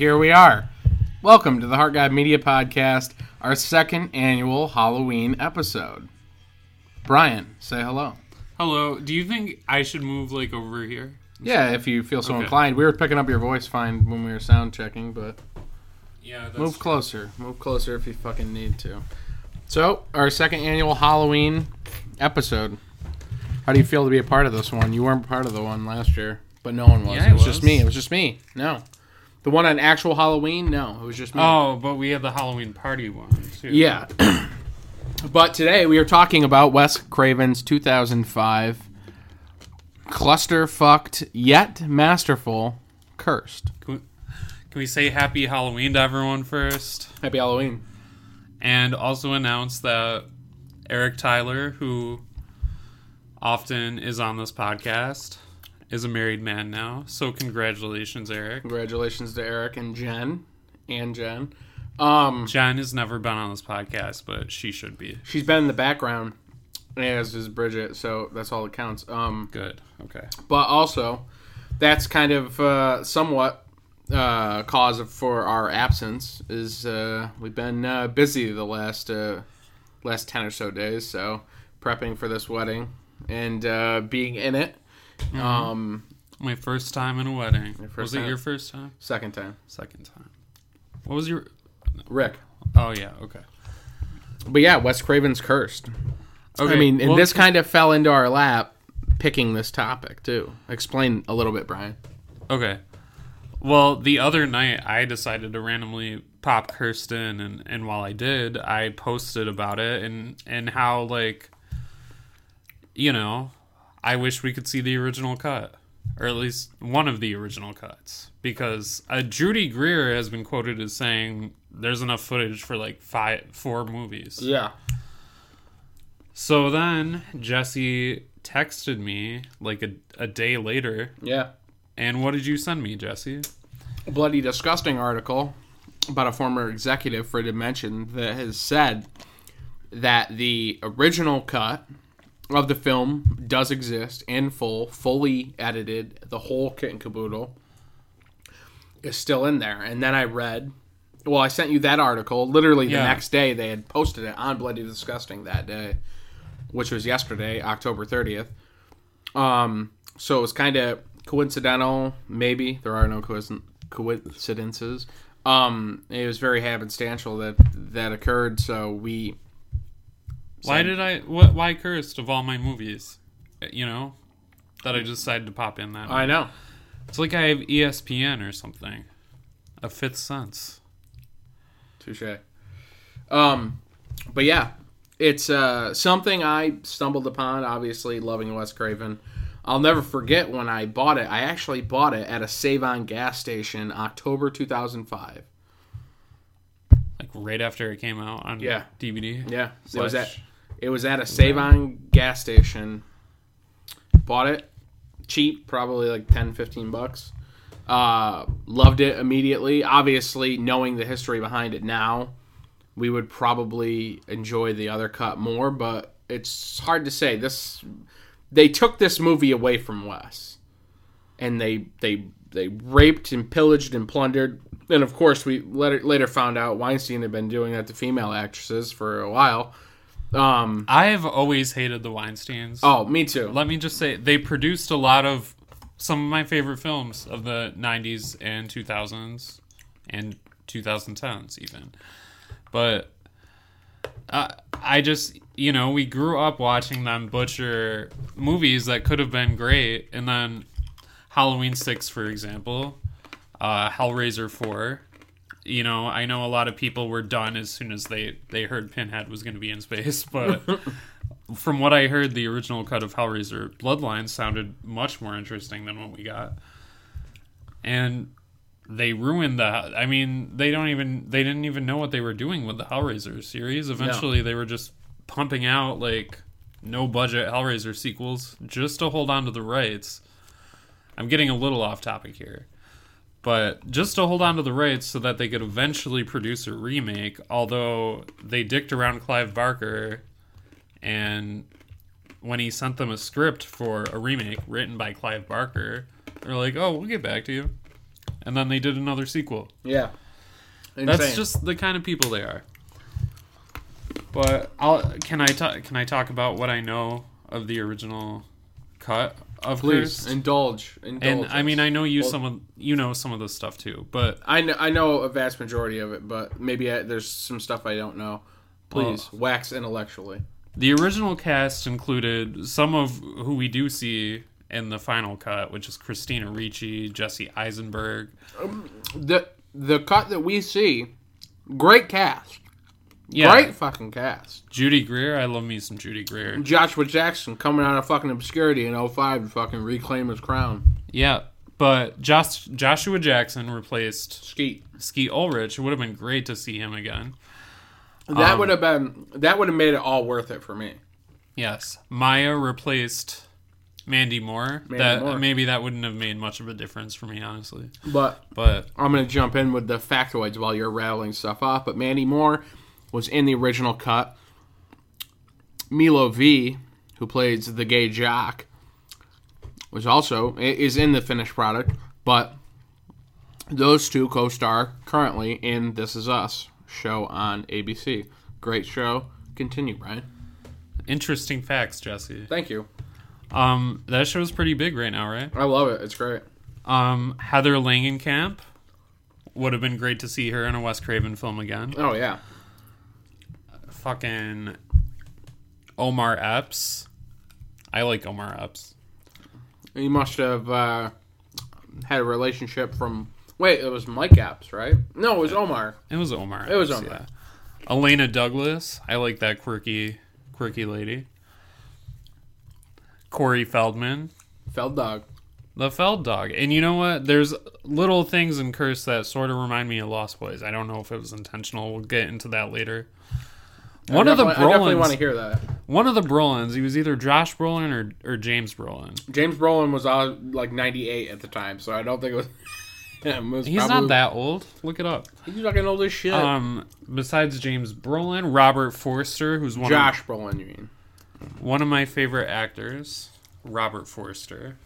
here we are. Welcome to the Heart God Media Podcast, our second annual Halloween episode. Brian, say hello. Hello. Do you think I should move like over here? Yeah, if you feel so Okay. inclined. We were picking up your voice fine when we were sound checking, but Yeah. That's move closer. Move closer if you fucking need to. So, our second annual Halloween episode. How do you feel to be a part of this one? You weren't part of the one last year, but no one was. Yeah, it I was, just me. It was just me. No. The one on actual Halloween? No, it was just me. Oh, but we had the Halloween party one too. Yeah. but today we are talking about Wes Craven's 2005 cluster fucked yet masterful Cursed. Can we, can we say Happy Halloween to everyone first, Happy Halloween. and also announce that Eric Tyler, who often is on this podcast, is a married man now. So congratulations, Eric. Congratulations to Eric and Jen. And Jen. Um, Jen has never been on this podcast, but she should be. she's been in the background, as is Bridget, so that's all that counts. Um, Good. Okay. but also, that's kind of uh, somewhat uh, cause for our absence. Is uh, we've been uh, busy the last uh, last ten or so days, so prepping for this wedding and uh, being in it. Um, My first time in a wedding. was it your first time? second time, Second time. What was your? Rick. Oh yeah. Okay. But yeah, Wes Craven's cursed. Okay. I mean, and well, this kind of fell into our lap, picking this topic too. Explain a little bit, Brian. Okay. Well, the other night I decided to randomly pop Cursed in and and while I did, I posted about it and and how like you know, I wish we could see the original cut or at least one of the original cuts because uh, Judy Greer has been quoted as saying there's enough footage for like five four movies. Yeah. So then Jesse texted me like a, a day later Yeah. and what did you send me, Jesse? bloody disgusting article about a former executive for Dimension that has said that the original cut of the film does exist in full, fully edited, the whole kit and caboodle is still in there. And then I read, well, I sent you that article. Literally the Yeah. next day, they had posted it on Bloody Disgusting that day, which was yesterday, October 30th. Um, so it was kind of coincidental, maybe. There are no coinc- coincidences. Um, it was very happenstantial that that occurred. So we, Why did I? What? Why cursed of all my movies? You know, that I decided to pop in that. I know. It's like I have ESPN or something. A fifth sense. Touche. Um, but yeah, it's uh, something I stumbled upon. Obviously, loving Wes Craven. I'll never forget when I bought it. I actually bought it at a Save On gas station, October 2005. Like right after it came out on Yeah. DVD. Yeah, it was at it was at a Save On gas station. Bought it cheap, probably like 10, 15 bucks. Uh, loved it immediately. Obviously, knowing the history behind it now, we would probably enjoy the other cut more. But it's hard to say. This they took this movie away from Wes, and they they they raped and pillaged and plundered. And of course, we later later found out Weinstein had been doing that to female actresses for a while. Um, I've always hated the Weinsteins. oh, me too. Let me just say they produced a lot of some of my favorite films of the 90s and 2000s and 2010s even. But uh, I just, you know, we grew up watching them butcher movies that could have been great and then Halloween 6 for example, uh Hellraiser 4 you know, I know a lot of people were done as soon as they they heard Pinhead was going to be in space, but from what I heard, the original cut of Hellraiser Bloodlines sounded much more interesting than what we got. And they ruined the. I mean, they don't even they didn't even know what they were doing with the Hellraiser series. Eventually, they were just pumping out like no budget Hellraiser sequels just to hold on to the rights. I'm getting a little off topic here. But just to hold on to the rights so that they could eventually produce a remake, although they dicked around Clive Barker and when he sent them a script for a remake written by Clive Barker, they're like, "Oh, we'll get back to you." And then they did another sequel. Yeah. That's just the kind of people they are. But I'll can I talk can I talk about what I know of the original cut of please Cursed? indulge. indulge And I us. mean, I know you Well- some of you know some of the stuff too, but I know, I know a vast majority of it, but maybe I, there's some stuff I don't know. Please uh, wax intellectually. the original cast included some of who we do see in the final cut, which is Christina Ricci, Jesse Eisenberg. Um, the the cut that we see, great cast, Yeah, great fucking cast. Judy Greer. I love me some Judy Greer. Joshua Jackson coming out of fucking obscurity in 05 to fucking reclaim his crown. Yeah, but Josh, Joshua Jackson replaced Skeet. Skeet Ulrich. It would have been great to see him again. That Um, would have been that would have made it all worth it for me. Yes, Maya replaced Mandy Moore. Mandy that Moore. maybe that wouldn't have made much of a difference for me, honestly. But But I'm gonna jump in with the factoids while you're rattling stuff off. But Mandy Moore was in the original cut. Milo V, who plays the gay jock, was also is in the finished product. But those two co-star currently in This Is Us show on ABC. Great show. Continue, Brian. interesting facts, Jesse. Thank you. Um, that show's pretty big right now, right? I love it. It's great. Um, Heather Langenkamp would have been great to see her in a Wes Craven film again. Oh yeah. Fucking Omar Epps. I like Omar Epps. He must have uh, had a relationship from. Wait, it was Mike Epps, right? No, it was Omar. It was Omar. It was Omar. yeah. Illeana Douglas. I like that quirky, quirky lady. Corey Feldman. Feld dog. The Feld dog. And you know what? There's little things in Curse that sort of remind me of Lost Boys. I don't know if it was intentional. We'll get into that later. One I of the definitely- I definitely want to hear that. one of the Brolins, he was either Josh Brolin or, or James Brolin. James Brolin was uh, like 98 at the time, so I don't think it was. yeah, it was He's probably- not that old. Look it up. He's fucking old as shit. Um, besides James Brolin, Robert Forster, who's one Josh Brolin, you mean? one of my favorite actors. Robert Forster.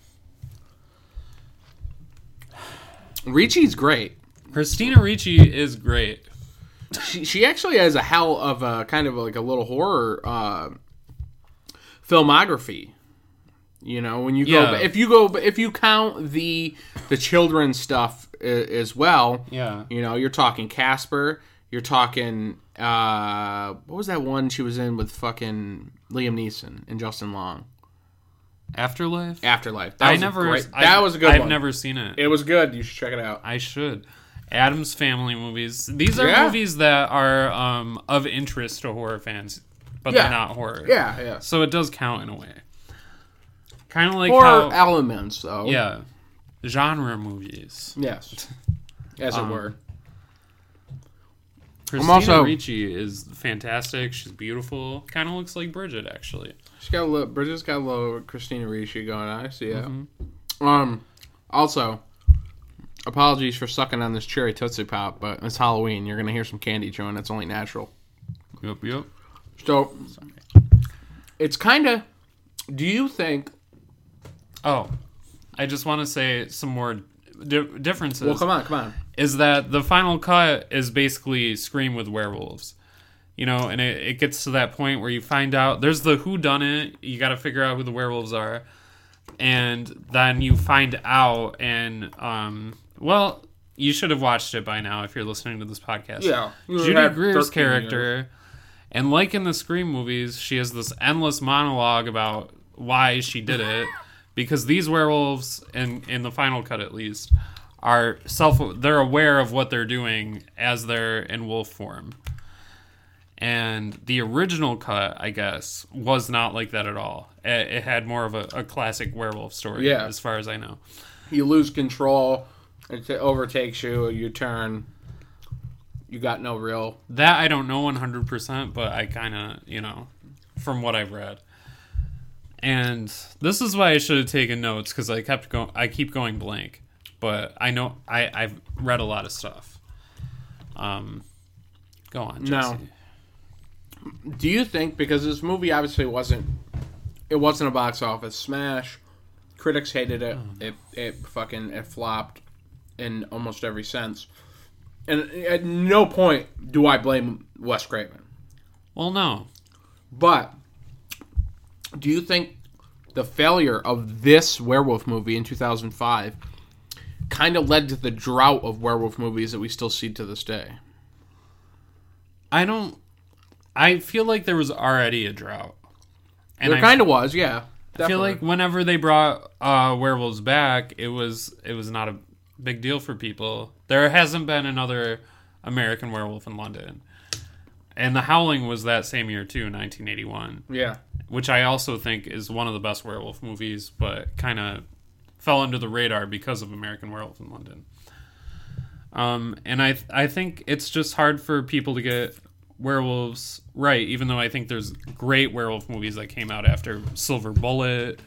Ricci's great. Christina Ricci is great. She, she actually has a hell of a kind of like a little horror uh, filmography. You know, when you go, Yeah. if you go, if you count the the children's stuff as well, Yeah. You know, you're talking Casper. You're talking uh, what was that one she was in with fucking Liam Neeson and Justin Long? Afterlife. Afterlife. That I was never. great- I, that was a good I've one. never seen it. It was good. You should check it out. I should. Addams Family movies. These are Yeah. movies that are um, of interest to horror fans, but Yeah. they're not horror. Yeah, yeah. So it does count in a way. Kind of like Horror how, elements, though. yeah, genre movies. Yes. As Um, it were. Christina also- Ricci is fantastic. She's beautiful. Kind of looks like Bridget, actually. She's got a little. Bridget's got a little Christina Ricci going on. I see it. Mm-hmm. Um. Also, apologies for sucking on this cherry tootsie pop, but it's Halloween. You're gonna hear some candy chewing. That's only natural. Yep, yep. So, it's kind of. Do you think? Oh, I just want to say some more di- differences. Well, come on, come on. is that the final cut is basically Scream with werewolves. You know, and it, it gets to that point where you find out there's the who done it. You got to figure out who the werewolves are, and then you find out, and um, well, you should have watched it by now if you're listening to this podcast. Yeah, Judy Greer's 13 character, and like in the Scream movies, she has this endless monologue about why she did it, because these werewolves, in in the final cut at least, are self they're aware of what they're doing as they're in wolf form. And the original cut, I guess, was not like that at all. It, it had more of a, a classic werewolf story, Yeah. as far as I know. You lose control It overtakes you. You turn. You got no real. That I don't know 100%, but I kind of, you know, from what I've read. And this is why I should have taken notes because I kept going. I keep going blank, but I know I I've read a lot of stuff. Um, go on. No. Jesse. Do you think because this movie obviously wasn't, it wasn't a box office smash. Critics hated it. It it fucking it flopped in almost every sense. And at no point do I blame Wes Craven. Well, no. But do you think the failure of this werewolf movie in 2005 kind of led to the drought of werewolf movies that we still see to this day? I don't. I feel like there was already a drought. And there kind of was, yeah. I feel like whenever they brought uh, werewolves back, it was it was not a big deal for people. There hasn't been another American Werewolf in London, and The Howling was that same year too, 1981, yeah. which I also think is one of the best werewolf movies, but kind of fell under the radar because of American Werewolf in London. Um, and I I think it's just hard for people to get werewolves right, even though I think there's great werewolf movies that came out after Silver Bullet,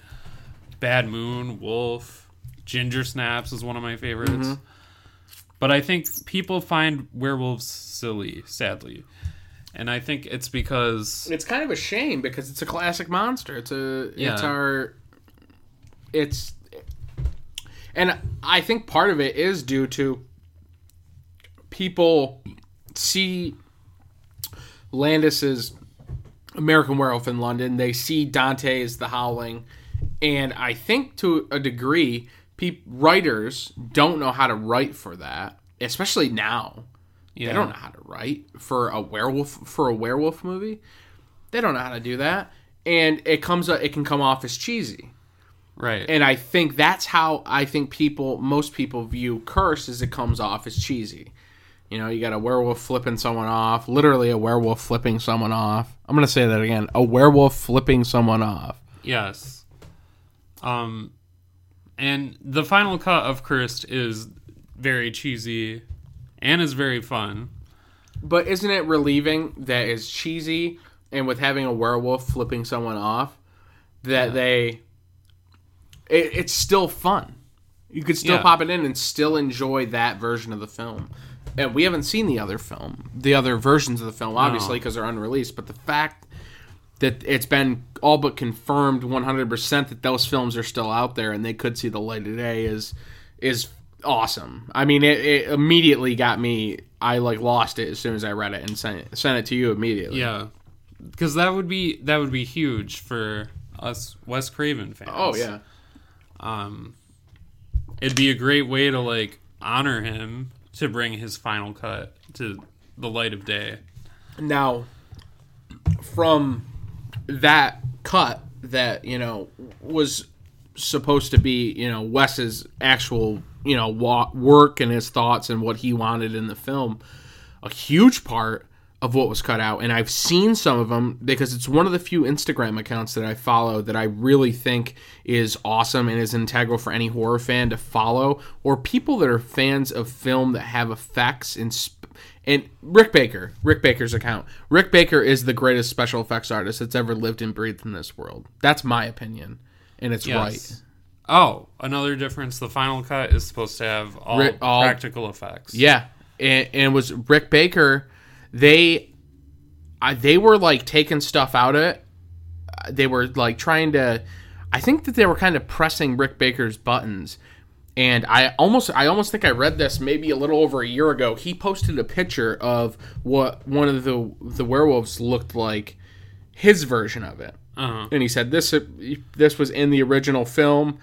Bad Moon, Wolf, Ginger Snaps is one of my favorites. Mm-hmm. But I think people find werewolves silly, sadly. And I think it's because It's kind of a shame because it's a classic monster. It's a it's Yeah. our it's and I think part of it is due to people see Landis's American Werewolf in London. They see Dante's The Howling, and I think to a degree, peop writers don't know how to write for that, especially now. yeah, They don't know how to write for a werewolf for a werewolf movie. They don't know how to do that, and it comes it can come off as cheesy. right. And I think that's how I think people most people view Curse as it comes off as cheesy. You know, you got a werewolf flipping someone off, literally a werewolf flipping someone off. I'm going to say that again. A werewolf flipping someone off. Yes. Um, and the final cut of Cursed is very cheesy and is very fun. But isn't it relieving that it's cheesy and with having a werewolf flipping someone off that they it, it's still fun. You could still Yeah. pop it in and still enjoy that version of the film. And we haven't seen the other film, the other versions of the film, obviously, because they're unreleased. But the fact that it's been all but confirmed 100% that those films are still out there and they could see the light of day is is awesome. I mean, it, it immediately got me. I like lost it as soon as I read it and sent it, sent it to you immediately. Yeah, because that would be that would be huge for us Wes Craven fans. Oh yeah. Um, it'd be a great way to like honor him to bring his final cut to the light of day. Now, from that cut that you know was supposed to be you know Wes's actual you know wa- work and his thoughts and what he wanted in the film, a huge part of what was cut out. And I've seen some of them because it's one of the few Instagram accounts that I follow that I really think is awesome and is integral for any horror fan to follow or people that are fans of film that have effects and sp- and Rick Baker, Rick Baker's account. Rick Baker is the greatest special effects artist that's ever lived and breathed in this world. That's my opinion, and it's right. Oh, another difference. The final cut is supposed to have all, Ri- all- practical effects. Yeah, and, and it was Rick Baker. They, I, they were like taking stuff out of it. They were like trying to. I think that they were kind of pressing Rick Baker's buttons. And I almost, I almost think I read this maybe a little over a year ago. He posted a picture of what one of the the werewolves looked like, his version of it. Uh-huh. and he said this this was in the original film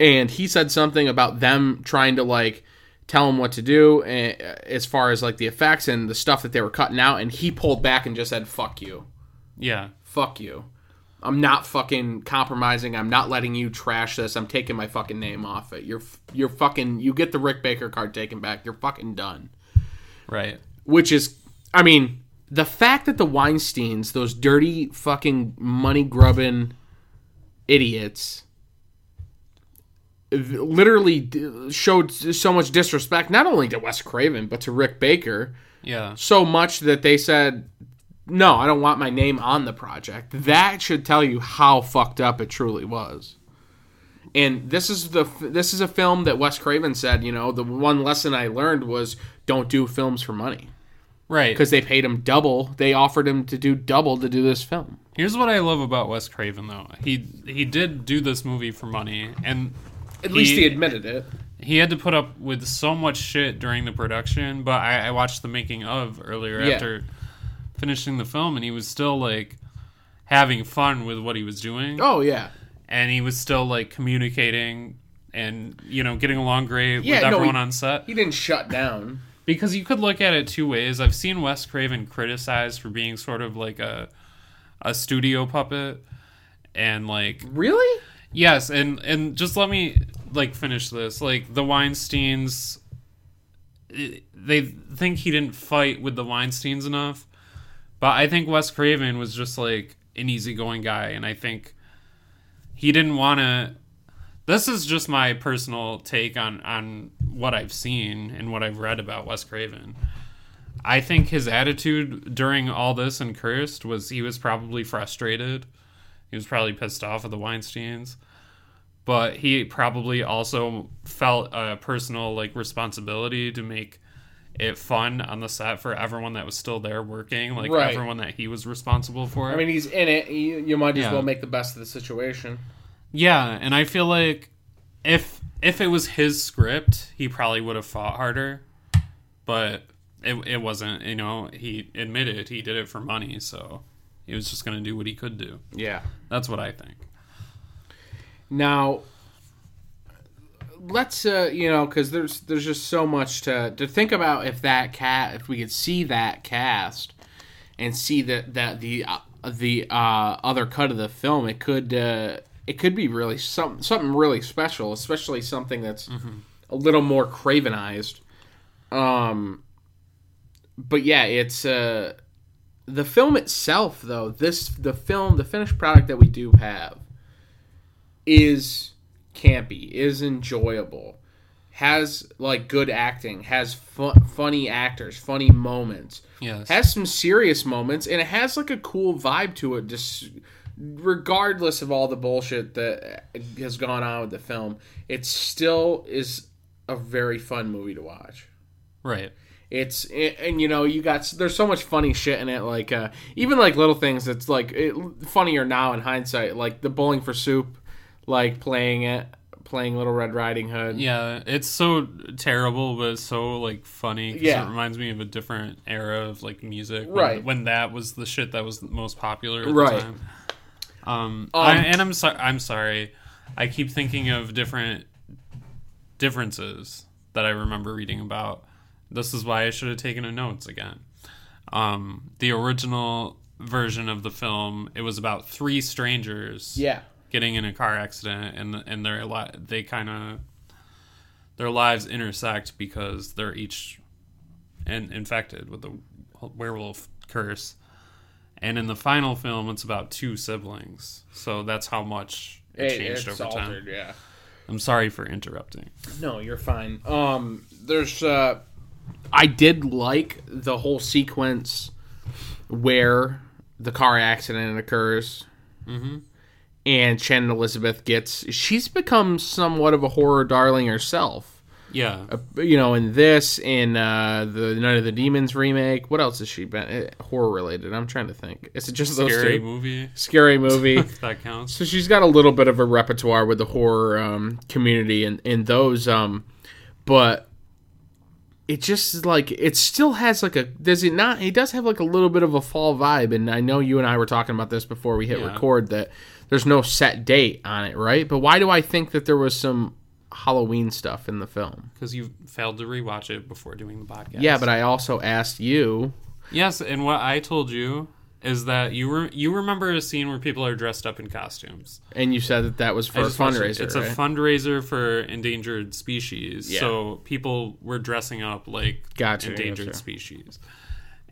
and he said something about them trying to like tell him what to do and, as far as like the effects and the stuff that they were cutting out and he pulled back and just said fuck you Yeah. fuck you i'm not fucking compromising. I'm not letting you trash this. I'm taking my fucking name off it. You're you're fucking you get the rick baker card taken back. You're fucking done. Right. which is i mean the fact that the weinsteins those dirty fucking money grubbing idiots literally showed so much disrespect not only to Wes Craven but to Rick Baker Yeah. so much that they said no I don't want my name on the project that should tell you how fucked up it truly was and this is the this is a film that Wes Craven said you know the one lesson I learned was don't do films for money Right. because they paid him double they offered him to do double to do this film Here's what I love about Wes Craven though. He he did do this movie for money and at least he admitted it he had to put up with so much shit during the production, but I, I watched the making of earlier Yeah. after finishing the film and he was still like having fun with what he was doing. oh yeah. And he was still like communicating and you know getting along great Yeah, with no, everyone he- on set. he didn't shut down. Because you could look at it two ways. I've seen wes craven criticized for being sort of like a a studio puppet and like really? Yes and and just let me like finish this. Like the weinsteins eh, they think he didn't fight with the weinsteins enough but i think wes craven was just like an easygoing guy and i think he didn't want to this is just my personal take on on what i've seen and what i've read about wes craven. I think his attitude during all this and cursed was he was probably frustrated. He was probably pissed off at the weinsteins. But he probably also felt a personal like responsibility to make it fun on the set for everyone that was still there working like Right. everyone that he was responsible for I mean, he's in it. You, you might as Yeah. well make the best of the situation. Yeah, and I feel like if if it was his script, he probably would have fought harder. But it it wasn't, you know, he admitted he did it for money, so he was just going to do what he could do. Yeah. That's what I think. Now, let's uh, you know, because there's there's just so much to to think about. If that cat, if we could see that cast and see that that the uh, the uh, other cut of the film, it could uh, it could be really some something really special, especially something that's a little more Cravenized. Um, but yeah, it's uh, the film itself, though. This the film, the finished product that we do have is campy, is enjoyable, has like good acting, has fu- funny actors, funny moments, Yes. has some serious moments, and it has like a cool vibe to it. Just regardless of all the bullshit that has gone on with the film, it still is a very fun movie to watch right. it's and, and, you know you got there's so much funny shit in it like uh even like little things that's like it, funnier now in hindsight like the bowling for soup like playing it playing little red riding hood Yeah, it's so terrible, but it's so like funny. 'cause Yeah. it reminds me of a different era of like music, when, Right. When that was the shit that was the most popular at Right. the time. Um, Um, I, and I'm sorry. I'm sorry. I keep thinking of different differences that I remember reading about. This is why I should have taken a notes again. Um, the original version of the film, it was about three strangers yeah getting in a car accident and and their li- they kind of their lives intersect because they're each in, infected with the werewolf curse. And in the final film, it's about two siblings. So that's how much it, It- changed over time. yeah I'm sorry for interrupting. no you're fine um there's uh i did like the whole sequence where the car accident occurs Mm-hmm. And Shannon Elizabeth gets she's become somewhat of a horror darling herself Yeah. uh, you know, in this, in uh, the Night of the Demons remake. What else has she been uh, horror related? I'm trying to think. Is it just those Scary two? movie. Scary movie. That counts. so she's got a little bit of a repertoire with the horror um, community and in those, um, but it just is like it still has like a does it not? It does have like a little bit of a fall vibe, and I know you and I were talking about this before we hit Yeah. record that there's no set date on it, right? But why do I think that there was some Halloween stuff in the film? Because you failed to rewatch it before doing the podcast. Yeah, but I also asked you. Yes, and what I told you is that you re- you remember a scene where people are dressed up in costumes. And you said that that was for a just watched it. fundraiser. It's right? a fundraiser for endangered species. Yeah. So people were dressing up like Gotcha, endangered gotcha. species.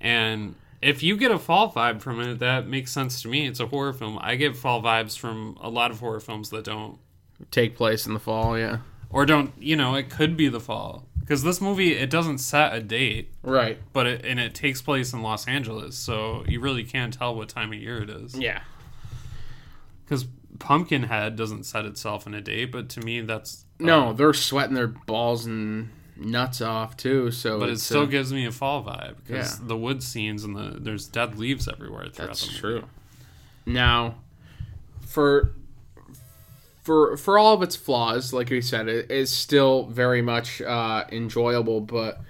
And if you get a fall vibe from it, that makes sense to me. It's a horror film. I get fall vibes from a lot of horror films that don't take place in the fall. Yeah, or don't you know? It could be the fall because this movie it doesn't set a date, right. but it and it takes place in Los Angeles, so you really can't tell what time of year it is. Yeah, Because Pumpkinhead doesn't set itself in a date, but to me that's no, they're sweating their balls and nuts off too. So, But it still uh, gives me a fall vibe because Yeah. the wood scenes and the there's dead leaves everywhere throughout That's the movie. true. Now, for for for all of its flaws, like we said, it is still very much uh, enjoyable. But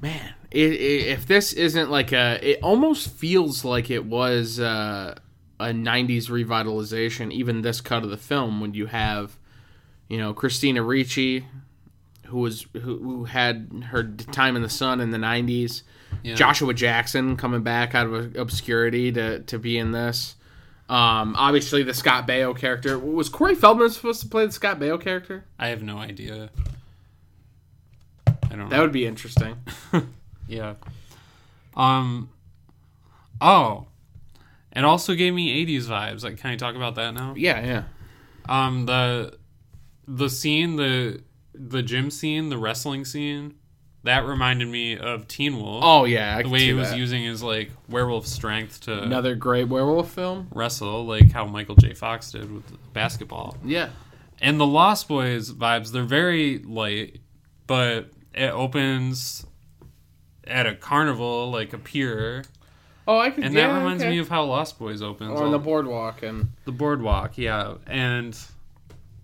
man, it, it, if this isn't like a, it almost feels like it was uh, a '90s revitalization. Even this cut of the film, when you have, you know, Christina Ricci, who was who, who had her time in the sun in the '90s. Yeah. Joshua Jackson coming back out of obscurity to, to be in this. Um, obviously, the Scott Baio character was Corey Feldman supposed to play the Scott Baio character. I have no idea. I don't That know. would be interesting. Yeah. Um. Oh. It also gave me '80s vibes. Like, can I talk about that now? yeah, yeah. Um. The the scene, the the gym scene, the wrestling scene, that reminded me of Teen Wolf. Oh yeah, I the way he was that. using his like werewolf strength to Another great werewolf film. wrestle, like how Michael J. Fox did with basketball. Yeah, And the Lost Boys vibes, they're very light, but it opens at a carnival, like a pier, Oh, I can. and yeah, that reminds okay. me of how Lost Boys opens. on the boardwalk and the boardwalk, yeah. And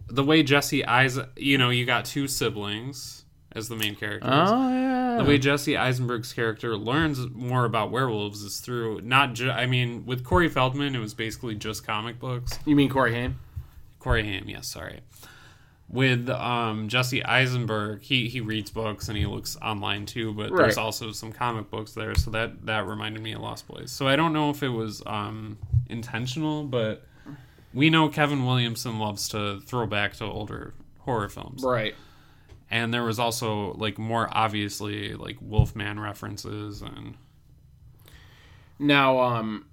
the way Jesse Eis, you know, you got two siblings as the main characters. oh yeah. The way Jesse Eisenberg's character learns more about werewolves is through not ju- I mean, with Corey Feldman, it was basically just comic books. you mean Corey Haim? Corey Haim, yes, sorry. With um, Jesse Eisenberg, he, he reads books and he looks online too, but there's also some comic books there, so that that reminded me of Lost Boys. So I don't know if it was um, intentional, but we know Kevin Williamson loves to throw back to older horror films, Right. and there was also like more obviously like Wolfman references and Now, um,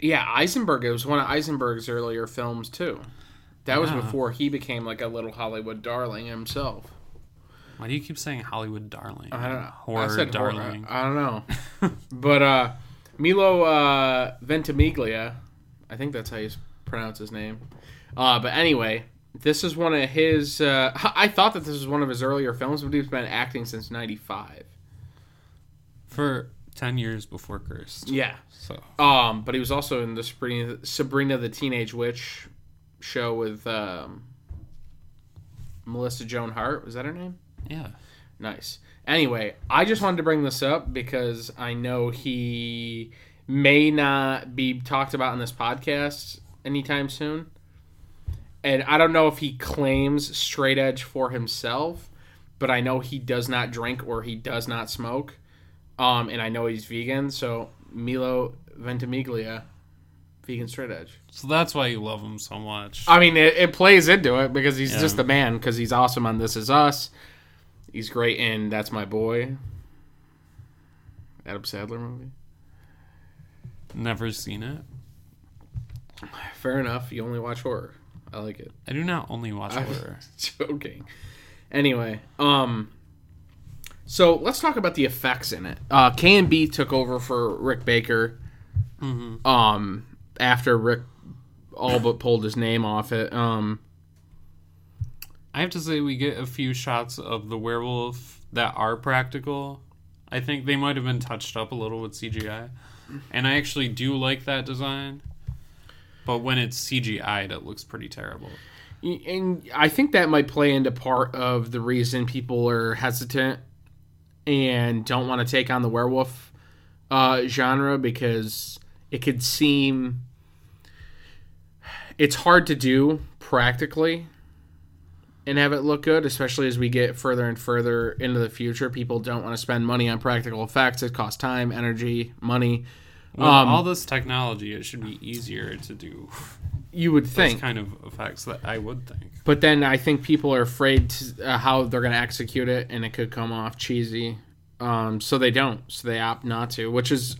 yeah, Eisenberg. It was one of Eisenberg's earlier films too. That was Yeah. before he became like a little Hollywood darling himself. why do you keep saying Hollywood darling? I don't know. Horror I said horror. darling. I don't know. but uh, Milo uh, Ventimiglia, I think that's how you pronounce his name. Uh, but anyway, this is one of his. Uh, I thought that this was one of his earlier films, but he's been acting since '95. For ten years before Cursed. Yeah. So Um, but he was also in the Sabrina, Sabrina the Teenage Witch show with um, Melissa Joan Hart. Was that her name? yeah. Nice. Anyway, I just wanted to bring this up because I know he may not be talked about in this podcast anytime soon. And I don't know if he claims straight edge for himself, but I know he does not drink or he does not smoke. Um, and I know he's vegan, so Milo Ventimiglia, vegan straight edge. So that's why you love him so much. I mean, it, it plays into it because he's Yeah. just the man. Because he's awesome on This Is Us. He's great in That's My Boy. Adam Sandler movie. Never seen it. Fair enough. You only watch horror. I like it. I do not only watch I- horror. Joking. Anyway, um, so let's talk about the effects in it. Uh, K and B took over for Rick Baker. Um, after Rick all but pulled his name off it. Um, I have to say we get a few shots of the werewolf that are practical. I think they might have been touched up a little with CGI. And I actually do like that design. But when it's CGI'd, it looks pretty terrible. and I think that might play into part of the reason people are hesitant and don't want to take on the werewolf uh, genre because it could seem it's hard to do practically and have it look good, especially as we get further and further into the future. People don't want to spend money on practical effects. It costs time, energy, money. With Um, all this technology, it should be easier to do You would those think. kind of effects that I would think. But then I think people are afraid to, uh, how they're going to execute it, and it could come off cheesy. Um, so they don't. So they opt not to, which is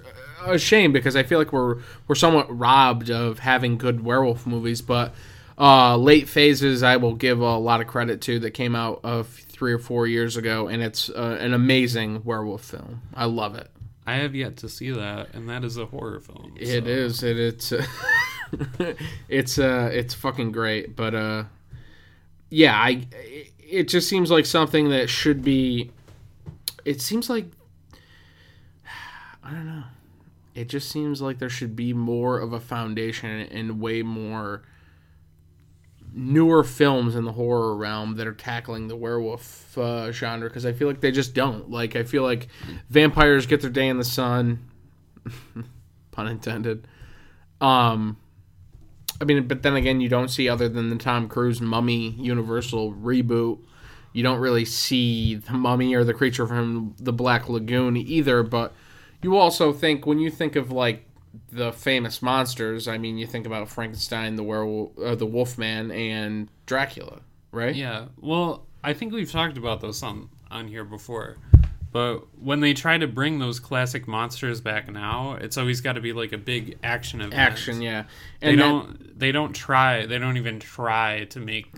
a shame because I feel like we're we're somewhat robbed of having good werewolf movies. But Uh, late phases, I will give a lot of credit to that came out of three or four years ago, and it's uh, an amazing werewolf film. I love it. I have yet to see that, and that is a horror film. It so- is. It, it's. it's uh. It's fucking great. But uh. Yeah. I. It just seems like something that should be. It seems like. I don't know. It just seems like there should be more of a foundation and way more newer films in the horror realm that are tackling the werewolf uh, genre because I feel like they just don't. Like I feel like vampires get their day in the sun, pun intended. Um, I mean, but then again, you don't see other than the Tom Cruise Mummy Universal reboot. You don't really see the Mummy or the creature from the Black Lagoon either. But you also think when you think of like the famous monsters, I mean, you think about Frankenstein, the werewolf, uh, the Wolfman, and Dracula, right? Yeah. Well, I think we've talked about those on on here before. But when they try to bring those classic monsters back now, it's always got to be like a big action event. Action, yeah. They that- don't. They don't try. They don't even try to make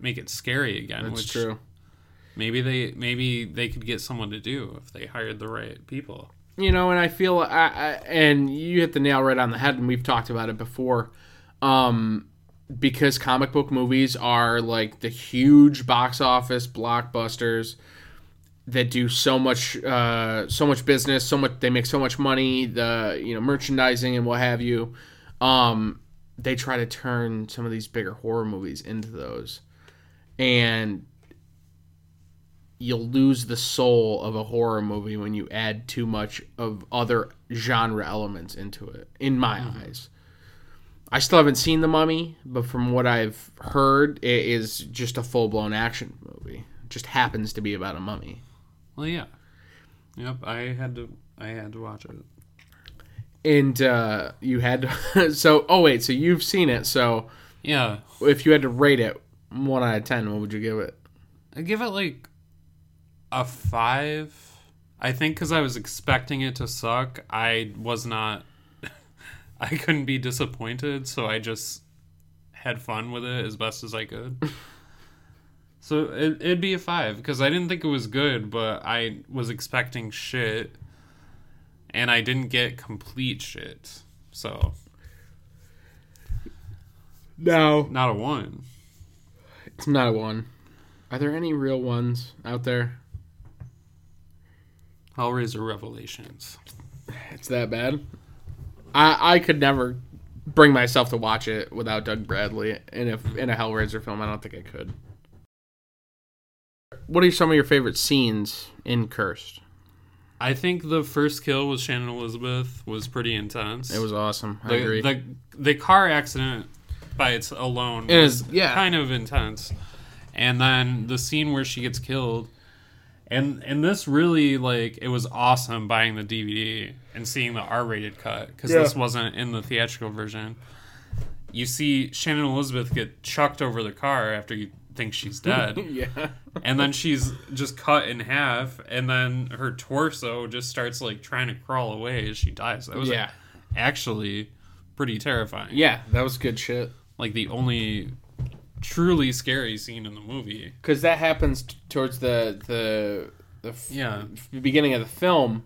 make it scary again. That's which true. Maybe they maybe they could get someone to do if they hired the right people. You know, and I feel, I, I, and you hit the nail right on the head, and we've talked about it before. Um, because comic book movies are like the huge box office blockbusters that do so much, uh, so much business, so much, they make so much money, the you know merchandising and what have you. Um, they try to turn some of these bigger horror movies into those, and you'll lose the soul of a horror movie when you add too much of other genre elements into it in my eyes i still haven't seen the mummy but from what i've heard it is just a full-blown action movie it just happens to be about a mummy Well, yeah. Yep. I had to. I had to watch it. and uh, you had to so oh wait so you've seen it so Yeah. if you had to rate it one out of ten what would you give it I give it like a five. I think because I was expecting it to suck, I was not. I couldn't be disappointed, so I just had fun with it as best as I could. so it, it'd be a five because I didn't think it was good, but I was expecting shit, and I didn't get complete shit. So no not a one. it's not a one are there any real ones out there Hellraiser Revelations. It's that bad. I I could never bring myself to watch it without Doug Bradley in a in a Hellraiser film. I don't think I could. What are some of your favorite scenes in Cursed? I think the first kill with Shannon Elizabeth was pretty intense. It was awesome. I the, agree. The the car accident by its alone It is- yeah. kind of intense, and then the scene where she gets killed, and and this really like it was awesome buying the DVD and seeing the R-rated cut because Yeah. this wasn't in the theatrical version. You see Shannon Elizabeth get chucked over the car after you think she's dead. yeah. and then she's just cut in half, and then her torso just starts like trying to crawl away as she dies. That was Yeah. actually pretty terrifying. Yeah, that was good shit. Like the only truly scary scene in the movie. Because that happens t- towards the the the f- Yeah. beginning of the film.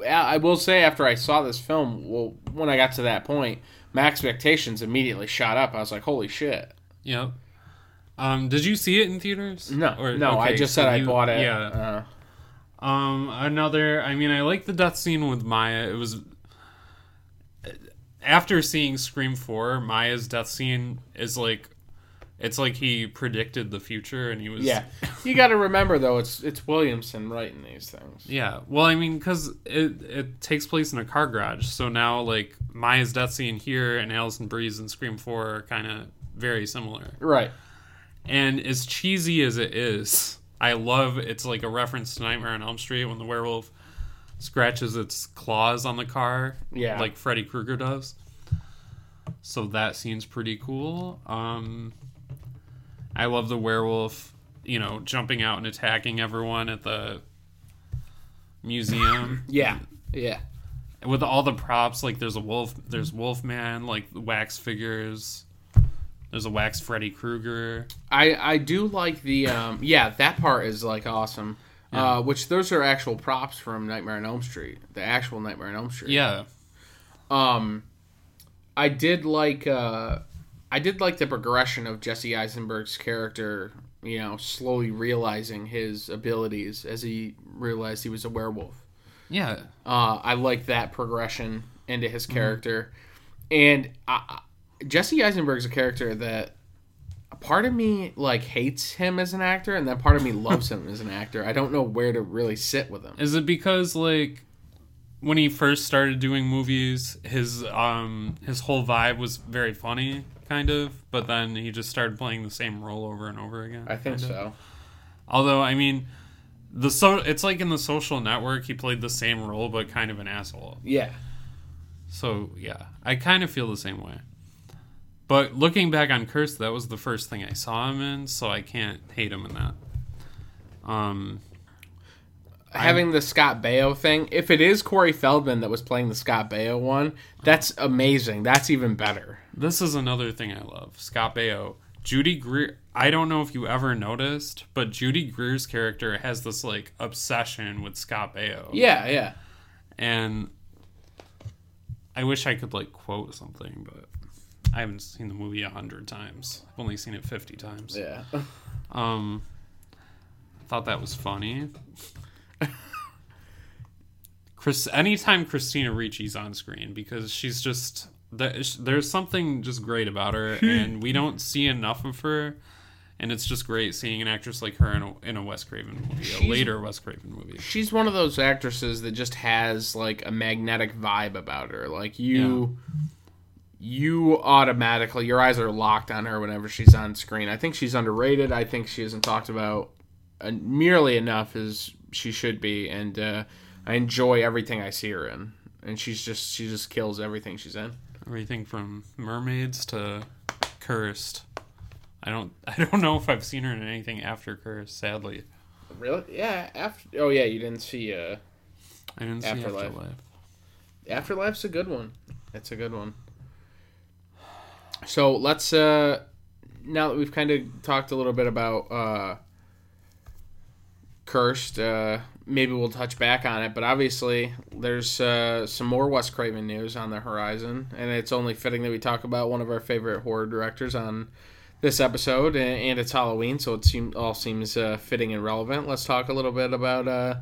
I I will say after I saw this film, well, when I got to that point, my expectations immediately shot up. I was like, "Holy shit!" Yep. Um, did you see it in theaters? No, Or- no, I okay, just so said I you- bought it. Yeah. Uh, Um, another. I mean, I like the death scene with Maya. It was after seeing Scream Four. Maya's death scene is like, it's like he predicted the future, and he was. yeah, you got to remember though, it's it's Williamson writing these things. Yeah. Well, I mean, because it it takes place in a car garage, so now like Maya's death scene here and Alison Brie's and Scream Four are kind of very similar. Right. And as cheesy as it is, I love it's like a reference to Nightmare on Elm Street when the werewolf scratches its claws on the car, Yeah. like Freddy Krueger does. So that scene's pretty cool. Um, I love the werewolf, you know, jumping out and attacking everyone at the museum Yeah. Yeah. with all the props. Like there's a wolf, there's Wolfman, like wax figures. There's a wax Freddy Krueger. I I do like the um yeah that part is like awesome. Uh, which those are actual props from Nightmare on Elm Street, the actual Nightmare on Elm Street. Yeah, Um, I did like uh, I did like the progression of Jesse Eisenberg's character. You know, slowly realizing his abilities as he realized he was a werewolf. yeah. Uh, I like that progression into his character, and I, Jesse Eisenberg's a character that a part of me like hates him as an actor, and then part of me loves him as an actor. I don't know where to really sit with him. Is it because like when he first started doing movies, his um his whole vibe was very funny, kind of, but then he just started playing the same role over and over again. I think kind of. so. Although I mean, the so it's like in the Social Network, he played the same role but kind of an asshole. Yeah. So yeah, I kind of feel the same way. But looking back on Curse, that was the first thing I saw him in, so I can't hate him in that. Um, having the Scott Baio thing. If it is Corey Feldman that was playing the Scott Baio one, that's amazing. That's even better. this is another thing I love. Scott Baio, Judy Greer. I don't know if you ever noticed, but Judy Greer's character has this like obsession with Scott Baio. Yeah, yeah. and I wish I could like quote something, but I haven't seen the movie a hundred times. I've only seen it fifty times. Yeah. Um, thought that was funny. Chris, anytime Christina Ricci's on screen, because she's just there's something just great about her, and we don't see enough of her. And it's just great seeing an actress like her in a, in a Wes Craven movie, a later Wes Craven movie. She's one of those actresses that just has like a magnetic vibe about her. Like you you automatically your eyes are locked on her whenever she's on screen. I think she's underrated. I think she isn't talked about uh, nearly enough as she should be and uh, I enjoy everything I see her in. And she's just she just kills everything she's in. Everything from Mermaids to Cursed. I don't I don't know if I've seen her in anything after Cursed, sadly. Really? Yeah. After. Oh yeah, you didn't see. Uh, I didn't see Afterlife. Afterlife. Afterlife's a good one. It's a good one. So let's. uh Now that we've kind of talked a little bit about uh cursed, uh maybe we'll touch back on it. But obviously, there's uh some more Wes Craven news on the horizon, and it's only fitting that we talk about one of our favorite horror directors on this episode, and, it's Halloween, so it seem, all seems uh, fitting and relevant. Let's talk a little bit about uh,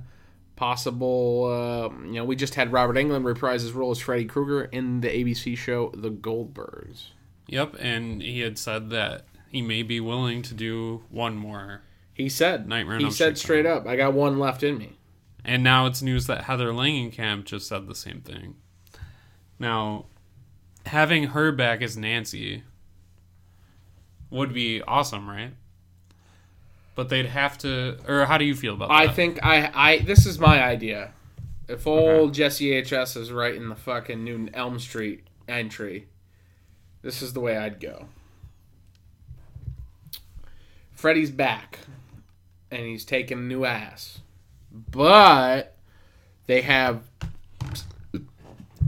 possible. Uh, you know, we just had Robert Englund reprise his role as Freddy Krueger in the ABC show The Goldbergs. Yep, and he had said that he may be willing to do one more. He said, Nightmare on he Elm said Street straight up, "I got one left in me." And now it's news that Heather Langenkamp just said the same thing. Now, having her back as Nancy would be awesome, right? But they'd have to or how do you feel about I that? think I, I this is my idea. If old Jesse HS is writing the fucking new Elm Street entry, this is the way I'd go. Freddy's back, and he's taking a new ass, but they have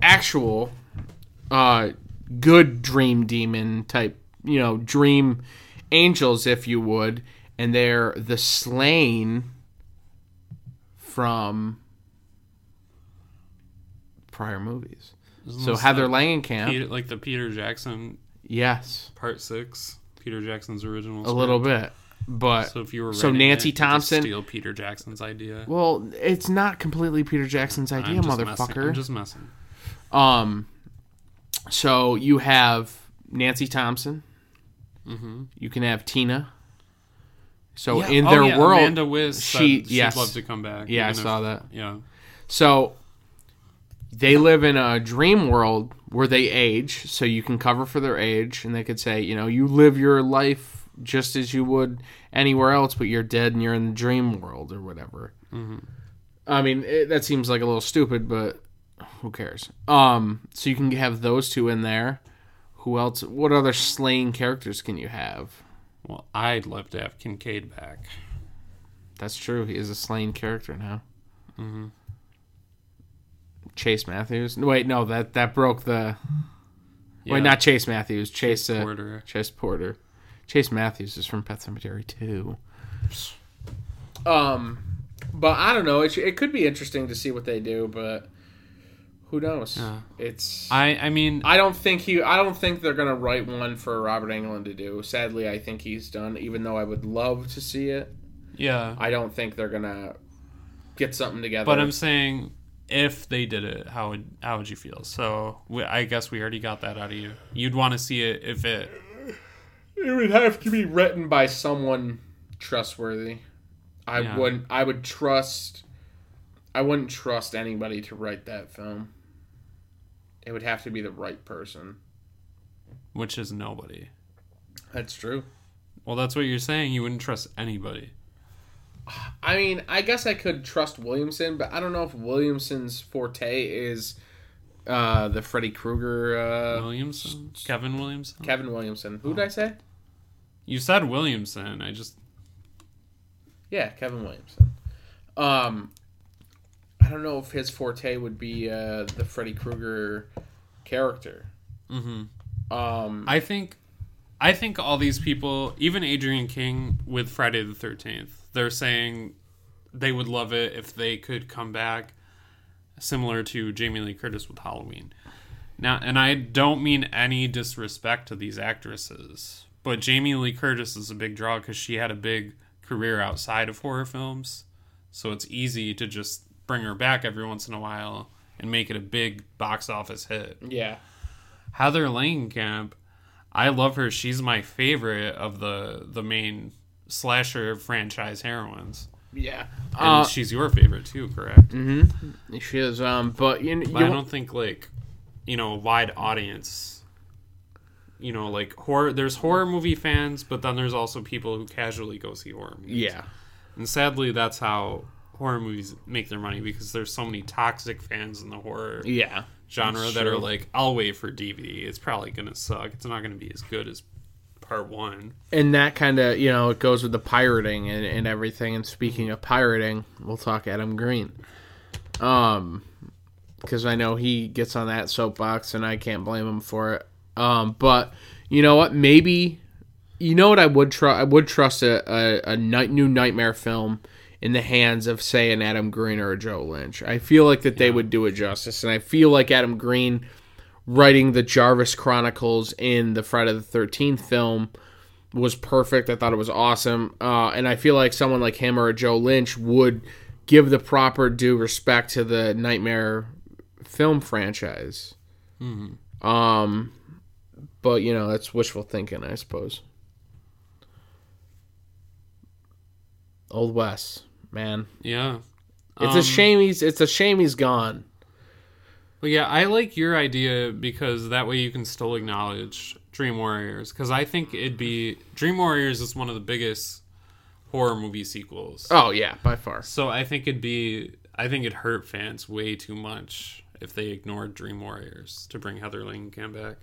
actual, uh, good dream demon type, you know, dream angels, if you would, and they're the slain from prior movies. Isn't So Heather Langenkamp, Peter, like the Peter Jackson yes, part 6, Peter Jackson's original a script. little bit, but So if you were So Nancy it, Thompson- steal Peter Jackson's idea. well, it's not completely Peter Jackson's idea, I'm just Messing. motherfucker. I'm just messing. Um, so you have Nancy Thompson. Mm-hmm. You can have Tina. So Yeah. in Oh, their yeah, world, Amanda said she- she'd yes. love to come back. yeah, I if- saw that. Yeah. So they live in a dream world where they age, so you can cover for their age, and they could say, you know, you live your life just as you would anywhere else, but you're dead and you're in the dream world or whatever. I mean, it, that seems like a little stupid, but who cares? Um, so you can have those two in there. Who else? What other slain characters can you have? Well, I'd love to have Kincaid back. That's true. He is a slain character now. Chase Matthews. Wait, no that that broke the. Yeah. Wait, not Chase Matthews. Chase, uh, Porter. Chase Porter. Chase Matthews is from Pet Sematary too. Um, but I don't know. It, it could be interesting to see what they do, but who knows? Yeah. It's I I mean I don't think he. I don't think they're gonna write one for Robert Englund to do. Sadly, I think he's done. Even though I would love to see it, yeah. I don't think they're gonna get something together. But I'm saying if they did it, how would how would you feel? So we, I guess we already got that out of you. You'd want to see it if it. It would have to be written by someone trustworthy. I Yeah. wouldn't. I would trust. I wouldn't trust anybody to write that film. It would have to be the right person. Which is nobody. That's true. Well, that's what you're saying. You wouldn't trust anybody. I mean, I guess I could trust Williamson, but I don't know if Williamson's forte is uh, the Freddy Krueger. Uh, Williamson, Kevin Williamson. Kevin Williamson. Who did I say? You said Williamson. I just Yeah, Kevin Williamson. Um, I don't know if his forte would be uh, the Freddy Krueger character. Mm-hmm. Um, I think, I think all these people, even Adrienne King with Friday the Thirteenth, they're saying they would love it if they could come back, similar to Jamie Lee Curtis with Halloween. Now, and I don't mean any disrespect to these actresses, but Jamie Lee Curtis is a big draw because she had a big career outside of horror films, so it's easy to just bring her back every once in a while and make it a big box office hit. yeah, Heather Langenkamp, I love her. She's my favorite of the the main slasher franchise heroines. Yeah. And Uh, she's your favorite too, correct? she is. Um, but you, you But I don't think like, you know, a wide audience. You know, like horror. There's horror movie fans, but then there's also people who casually go see horror movies. yeah, And sadly, that's how horror movies make their money because there's so many toxic fans in the horror yeah. genre that are like, I'll wait for DVD. It's probably gonna suck. It's not gonna be as good as part one. and that kind of you know it goes with the pirating and, and everything. And speaking of pirating we'll talk adam green. Um because i know he gets on that soapbox and i can't blame him for it. Um but you know what? Maybe you know what i would try i would trust a, a, a night, new nightmare film in the hands of say an adam green or a joe lynch. I feel like that they would do it justice. And i feel like adam green writing the jarvis chronicles in the friday the 13th film was perfect. I thought it was awesome. Uh, and I feel like someone like him or Joe Lynch would give the proper due respect to the Nightmare film franchise. Um, but you know that's wishful thinking, I suppose. Old Wes, man, Yeah. it's Um, a shame he's it's a shame he's gone. But yeah, I like your idea because that way you can still acknowledge Dream Warriors. Because I think it'd be Dream Warriors is one of the biggest horror movie sequels. Oh yeah, by far. So I think it'd be I think it'd hurt fans way too much if they ignored Dream Warriors to bring Heather Langenkamp back.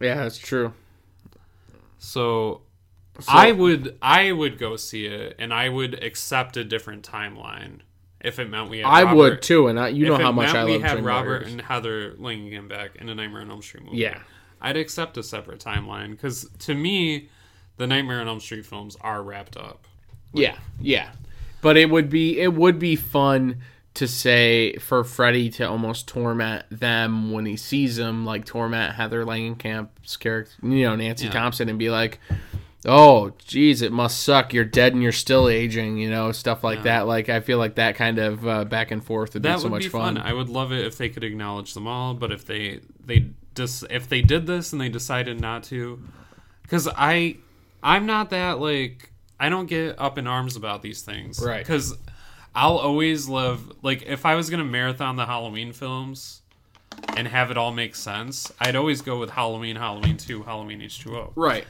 Yeah, that's true. So, I would I would go see it and I would accept a different timeline if it meant we had I Robert- would too, and I, you know how much I we love had Dream Robert Warriors. and Heather Langenkamp back in a Nightmare on Elm Street movie. Yeah. I'd accept a separate timeline because to me, the Nightmare on Elm Street films are wrapped up. Yeah, yeah. But it would be it would be fun to say for Freddy to almost torment them when he sees them, like torment Heather Langenkamp's character, you know, Nancy Yeah. Thompson, and be like, "Oh, geez, it must suck. You're dead and you're still aging," you know, stuff like that. Like I feel like that kind of uh, back and forth would That be so would much be fun. fun. I would love it if they could acknowledge them all, but if they they just if they did this and they decided not to, because I I'm not that like I don't get up in arms about these things, Right. Because I'll always love like if I was gonna marathon the Halloween films and have it all make sense, I'd always go with Halloween, Halloween two, Halloween H two O. Right.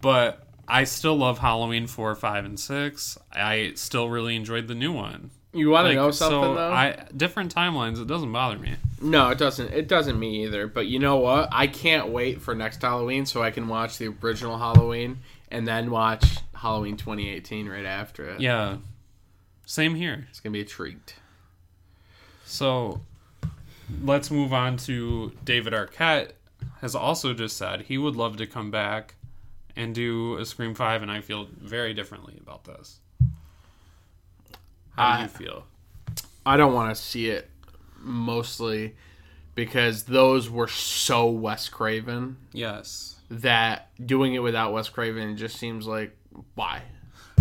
But I still love Halloween four, five, and six. I still really enjoyed the new one. You want to Like, know something so though? I different timelines. It doesn't bother me. No, it doesn't. It doesn't me either. But you know what? I can't wait for next Halloween so I can watch the original Halloween and then watch Halloween 2018 right after it. Yeah, same here. It's gonna be a treat. So let's move on to David Arquette. Has also just said he would love to come back and do a Scream Five, and I feel very differently about this. How do I- you feel? I don't want to see it mostly because those were so Wes Craven Yes. that doing it without Wes Craven just seems like why?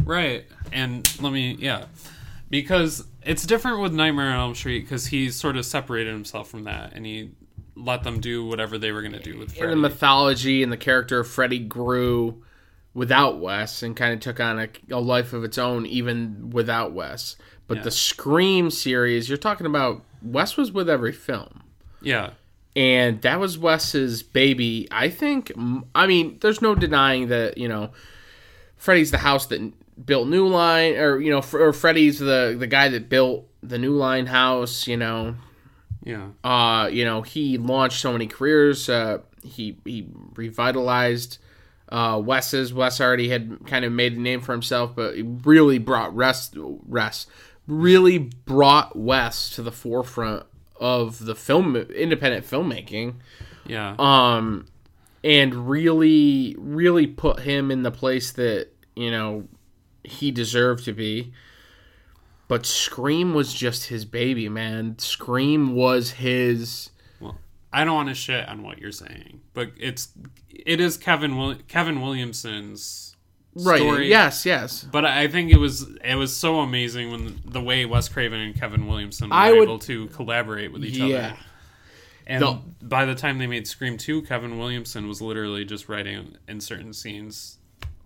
Right. And let me, yeah. Because it's different with Nightmare on Elm Street because he sort of separated himself from that and he let them do whatever they were going to do with And Freddy. the mythology and the character of Freddy grew without Wes and kind of took on a, a life of its own even without Wes. But Yeah. the Scream series, you're talking about Wes was with every film. yeah. and that was Wes's baby. I think. I mean, there's no denying that you know, Freddy's the house that built New Line, or you know, or Freddy's the the guy that built the New Line house. You know, Yeah. uh, you know, he launched so many careers. Uh, he he revitalized uh, Wes's. Wes already had kind of made a name for himself, but he really brought rest rest really brought Wes to the forefront of the film independent filmmaking Yeah. um and really really put him in the place that you know he deserved to be but scream was just his baby man scream was his well, I don't want to shit on what you're saying, but it's it is Kevin Will- Kevin Williamson's right story. yes yes But I think it was it was so amazing when the way Wes Craven and Kevin Williamson were I would- able to collaborate with each yeah other. And The- by the time they made Scream 2, Kevin Williamson was literally just writing in certain scenes,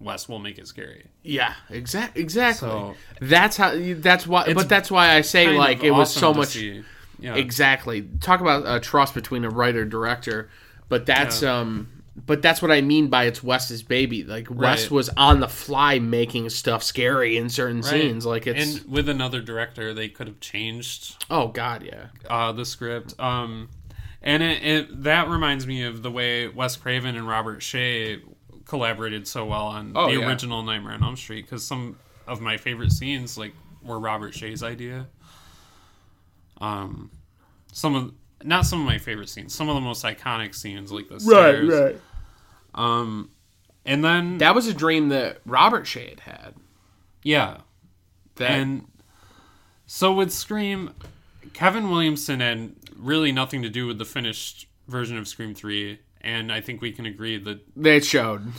Wes will make it scary. yeah exact exactly So- that's how that's why but that's why i say like it was awesome so much see. Yeah. Exactly. Talk about a trust between a writer director, but that's Yeah. um but that's what I mean by it's Wes's baby. Like Wes Right. was on the fly making stuff scary in certain Right. scenes. Like it's and with another director, they could have changed oh god, yeah. uh, the script. Um, and it, it that reminds me of the way Wes Craven and Robert Shaye collaborated so well on Oh, the yeah. original Nightmare on Elm Street because some of my favorite scenes like were Robert Shaye's idea. Um, some of not some of my favorite scenes, some of the most iconic scenes like the stairs. Right, Um, and then That was a dream that Robert Shaye had had. yeah, That and so with Scream, Kevin Williamson had really nothing to do with the finished version of Scream 3. And I think we can agree that they showed.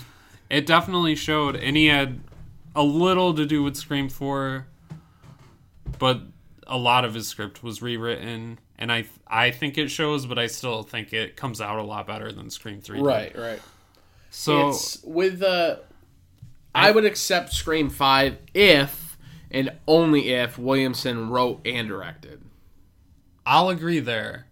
it definitely showed. And he had a little to do with Scream 4, but a lot of his script was rewritten. And I, I think it shows, but I still think it comes out a lot better than Scream 3. did. Right, right. So, it's with uh I would accept Scream 5 if and only if Williamson wrote and directed. I'll agree there.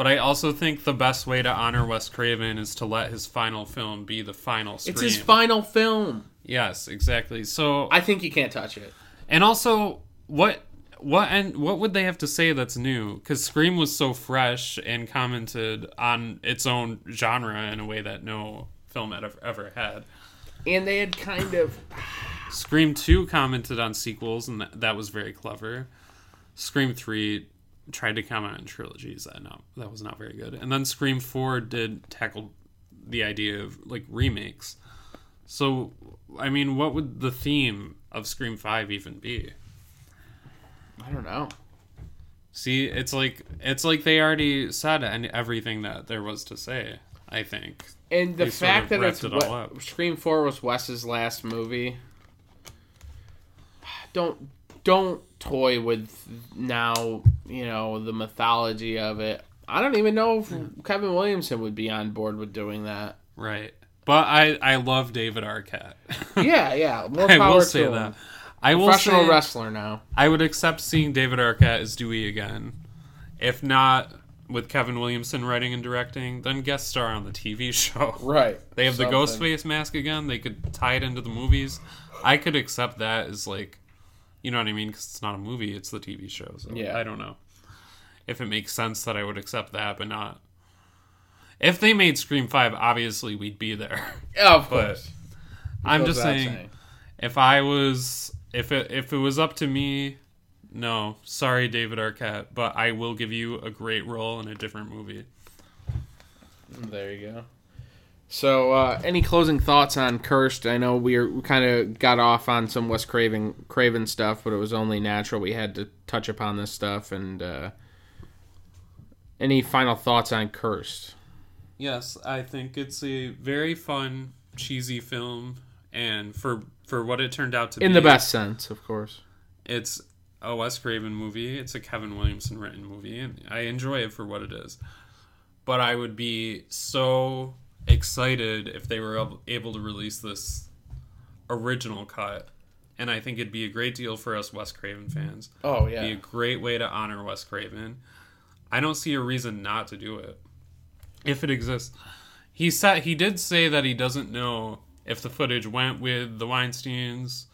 But I also think the best way to honor Wes Craven is to let his final film be the final Scream. It's his final film. Yes, exactly. So, I think you can't touch it. and also, what what and what would they have to say that's new? Because Scream was so fresh and commented on its own genre in a way that no film had ever, ever had. And they had kind of Scream Two commented on sequels, and that, that was very clever. Scream Three tried to comment on trilogies, that not that was not very good. And then Scream Four did tackle the idea of like remakes. So, I mean, what would the theme of Scream Five even be? I don't know. See, it's like it's like they already said and everything that there was to say. I think. And the They sort fact of that it's it all up. Scream Four was Wes's last movie. Don't don't toy with now. You know the mythology of it. I don't even know if Kevin Williamson would be on board with doing that. Right. But I I love David Arquette. Yeah, yeah. More I will say him. that. I will Professional say wrestler now. I would accept seeing David Arquette as Dewey again. If not with Kevin Williamson writing and directing, then guest star on the TV show. Right. They have the Something. ghost face mask again. They could tie it into the movies. I could accept that as like, you know what I mean? Because it's not a movie; it's the TV show. So Yeah. I don't know if it makes sense that I would accept that, but not. If they made Scream Five, obviously we'd be there. Yeah, of But course. I'm just without saying, if I was, if it if it was up to me, no, sorry, David Arquette, but I will give you a great role in a different movie. There you go. So, uh, any closing thoughts on Cursed? I know we, we kind of got off on some Wes Craven Craven stuff, but it was only natural we had to touch upon this stuff. And uh, any final thoughts on Cursed? Yes, I think it's a very fun, cheesy film, and for for what it turned out to In be, in the best sense, of course. it's a Wes Craven movie. It's a Kevin Williamson written movie, and I enjoy it for what it is. But I would be so excited if they were able to release this original cut, and I think it'd be a great deal for us Wes Craven fans. Oh yeah, It'd Be a great way to honor Wes Craven. I don't see a reason not to do it if it exists. He said he did say that he doesn't know if the footage went with the Weinstein's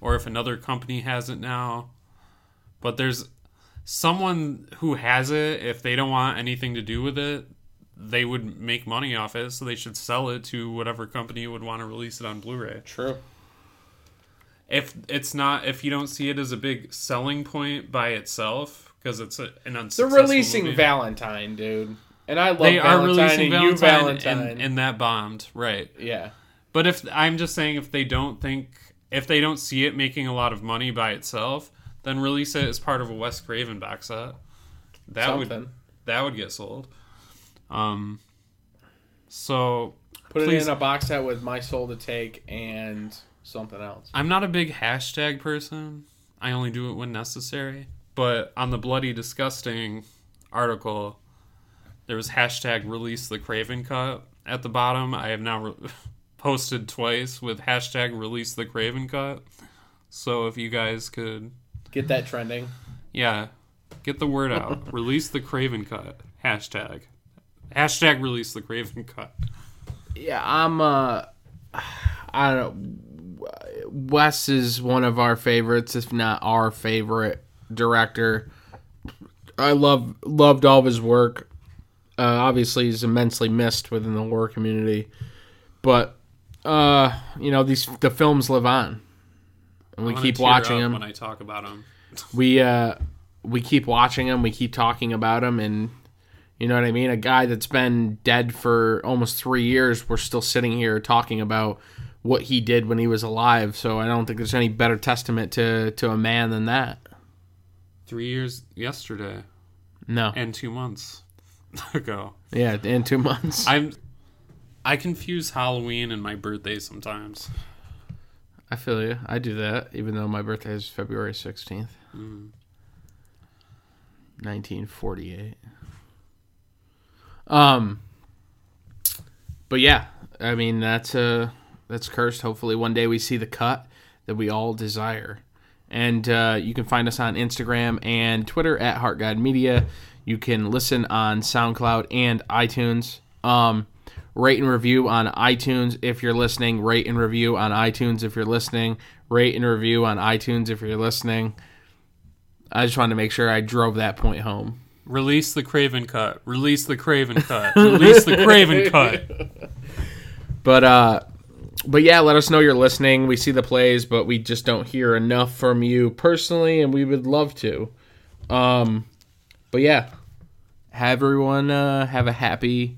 or if another company has it now. But there's someone who has it. If they don't want anything to do with it, they would make money off it. So they should sell it to whatever company would want to release it on Blu-ray True. if it's not if you don't see it as a big selling point by itself because it's a, an unsuccessful. They're releasing movie. Valentine, dude. And I love they are Valentine releasing and you Valentine, Valentine. And, and that bombed right yeah. but if i'm just saying if they don't think if they don't see it making a lot of money by itself then release it as part of a wes craven box set that would Something. that would get sold um so Put please- it in a box set with My Soul to Take and something else. I'm not a big hashtag person. I only do it when necessary. But on the Bloody Disgusting article, there was hashtag release the Craven cut at the bottom. I have now re- posted twice with hashtag release the Craven cut. So if you guys could, Get that trending. yeah, get the word out. release the Craven cut. Hashtag. Hashtag release the Craven cut. Yeah, I'm. uh I don't. Wes is one of our favorites, if not our favorite director. I love loved all of his work. Uh, obviously, he's immensely missed within the horror community, but uh, you know these the films live on, and we keep watching them. when I talk about them. we uh we keep watching them. we keep talking about them, and you know what i mean? A guy that's been dead for almost three years we're still sitting here talking about what he did when he was alive. So i don't think there's any better testament to to a man than that. Three years yesterday. No. And two months ago. yeah in two months. I'm I confuse Halloween and my birthday sometimes. i feel you. I do that even though my birthday is february 16th 1948 mm. Um but yeah i mean that's uh that's cursed. Hopefully one day we see the cut that we all desire. And uh, you can find us on instagram and twitter at heart guide media. You can listen on soundcloud and itunes. Um rate and review on itunes if you're listening. Rate and review on itunes if you're listening. Rate and review on itunes if you're listening. I just wanted to make sure i drove that point home Release the Craven cut. Release the Craven cut. Release the Craven cut. But uh but yeah, let us know you're listening. We see the plays, but we just don't hear enough from you personally and we would love to. Um but yeah. Have everyone uh have a happy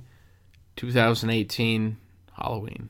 2018 Halloween.